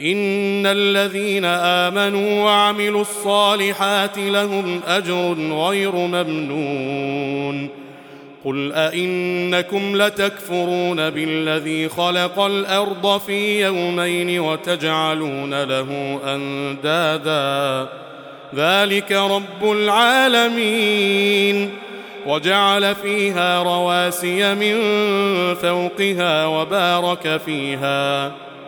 إن الذين آمنوا وعملوا الصالحات لهم أجر غير ممنون. قل أئنكم لتكفرون بالذي خلق الأرض في يومين وتجعلون له أندادا. ذلك رب العالمين. وجعل فيها رواسي من فوقها وبارك فيها.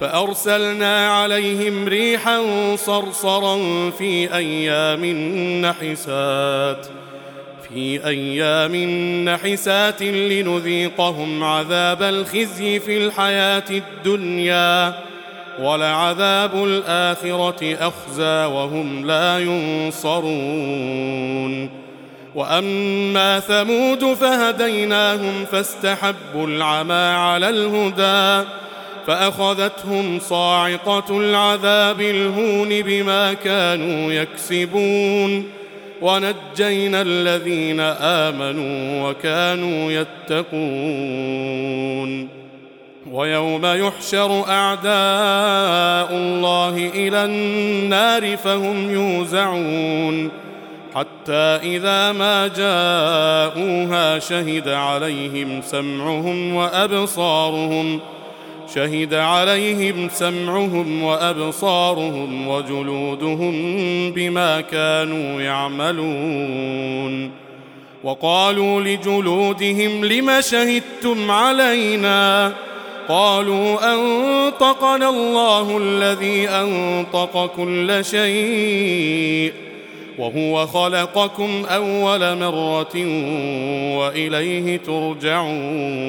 فأرسلنا عليهم ريحا صرصرا في أيام نحسات في أيام نحسات لنذيقهم عذاب الخزي في الحياة الدنيا ولعذاب الآخرة أخزى وهم لا ينصرون. وأما ثمود فهديناهم فاستحبوا العمى على الهدى فأخذتهم صاعقة العذاب الهون بما كانوا يكسبون ونجينا الذين آمنوا وكانوا يتقون ويوم يحشر أعداء الله إلى النار فهم يوزعون حتى إذا ما جاءوها شهد عليهم سمعهم وأبصارهم شهد عليهم سمعهم وأبصارهم وجلودهم بما كانوا يعملون. وقالوا لجلودهم لم شهدتم علينا؟ قالوا أنطقنا الله الذي أنطق كل شيء وهو خلقكم أول مرة وإليه ترجعون.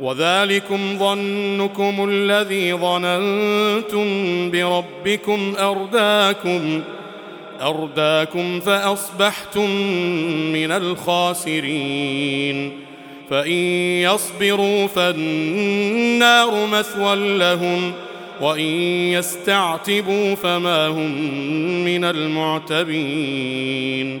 وذلكم ظنكم الذي ظننتم بربكم أرداكم أرداكم فأصبحتم من الخاسرين. فإن يصبروا فالنار مثوى لهم وإن يستعتبوا فما هم من المعتبين.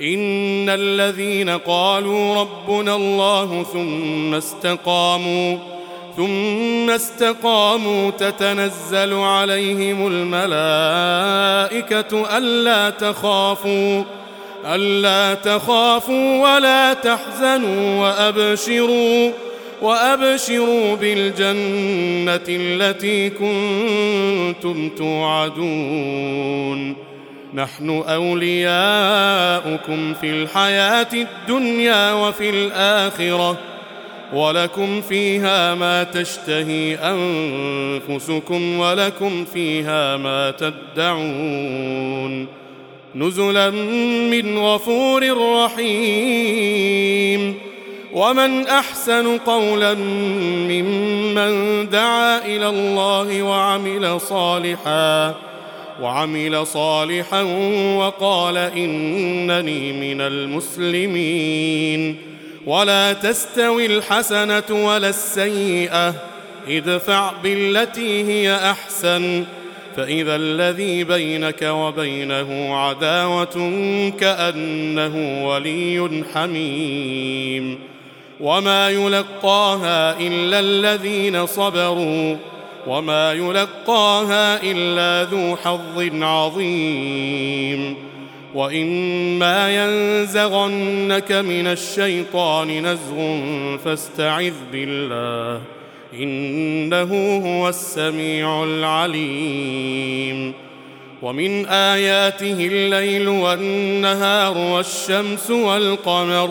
إن الذين قالوا ربنا الله ثم استقاموا ثم استقاموا تتنزل عليهم الملائكة ألا تخافوا ألا تخافوا ولا تحزنوا وأبشروا وأبشروا بالجنة التي كنتم توعدون. نحن أولياؤكم في الحياة الدنيا وفي الآخرة ولكم فيها ما تشتهي أنفسكم ولكم فيها ما تدعون. نزلا من غفور رحيم. ومن أحسن قولا ممن دعا إلى الله وعمل صالحا وعمل صالحا وقال إنني من المسلمين. ولا تستوي الحسنة ولا السيئة ادفع بالتي هي أحسن. فإذا الذي بينك وبينه عداوة كأنه ولي حميم. وما يلقاها إلا الذين صبروا. وما يلقاها إلا ذو حظ عظيم. وإما ينزغنك من الشيطان نزغ فاستعذ بالله إنه هو السميع العليم. ومن آياته الليل والنهار والشمس والقمر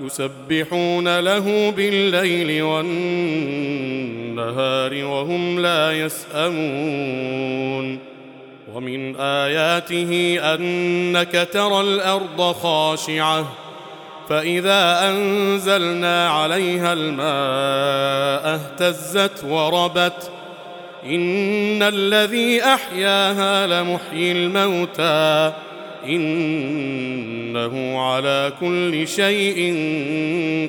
يسبحون له بالليل والنهار وهم لا يسأمون ومن آياته أنك ترى الأرض خاشعة فإذا أنزلنا عليها الماء اهتزت وربت إن الذي أحياها لمحيي الموتى إنه على كل شيء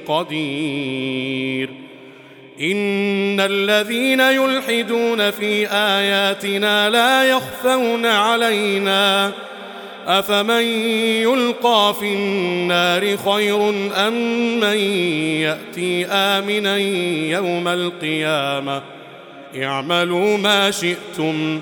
قدير. إن الذين يلحدون في آياتنا لا يخفون علينا. أفمن يلقى في النار خير أم من يأتي آمنا يوم القيامة؟ اعملوا ما شئتم.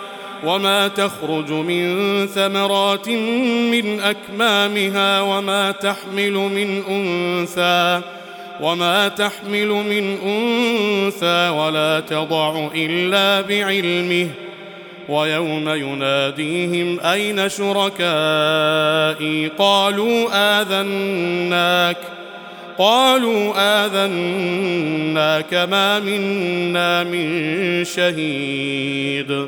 وما تخرج من ثمرات من اكمامها وما تحمل من انثى وما تحمل من انثى ولا تضع الا بعلمه ويوم يناديهم اين شركائي قالوا اذناك قالوا اذناك ما منا من شهيد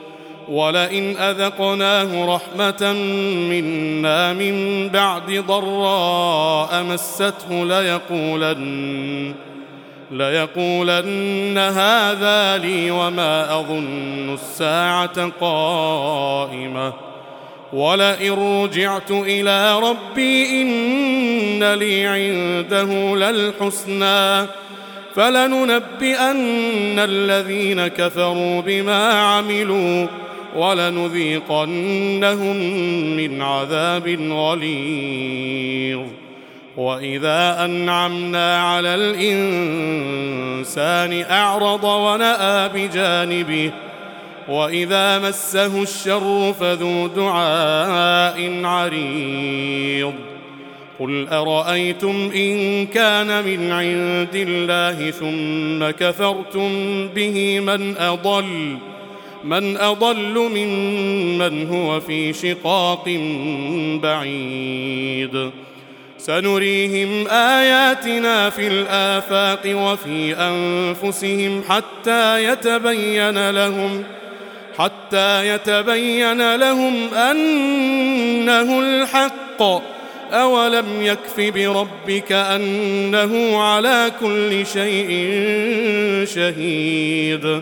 ولئن أذقناه رحمة منا من بعد ضراء مسته ليقولن ليقولن هذا لي وما أظن الساعة قائمة. ولئن رجعت إلى ربي إن لي عنده للحسنى. فلننبئن الذين كفروا بما عملوا ولنذيقنهم من عذاب غليظ. وإذا أنعمنا على الإنسان أعرض ونأى بجانبه وإذا مسه الشر فذو دعاء عريض. قل أرأيتم إن كان من عند الله ثم كفرتم به من أضل؟ من أضل ممن هو في شقاق بعيد. سنريهم آياتنا في الآفاق وفي أنفسهم حتى يتبين لهم حتى يتبين لهم أنه الحق. أولم يكف بربك أنه على كل شيء شهيد.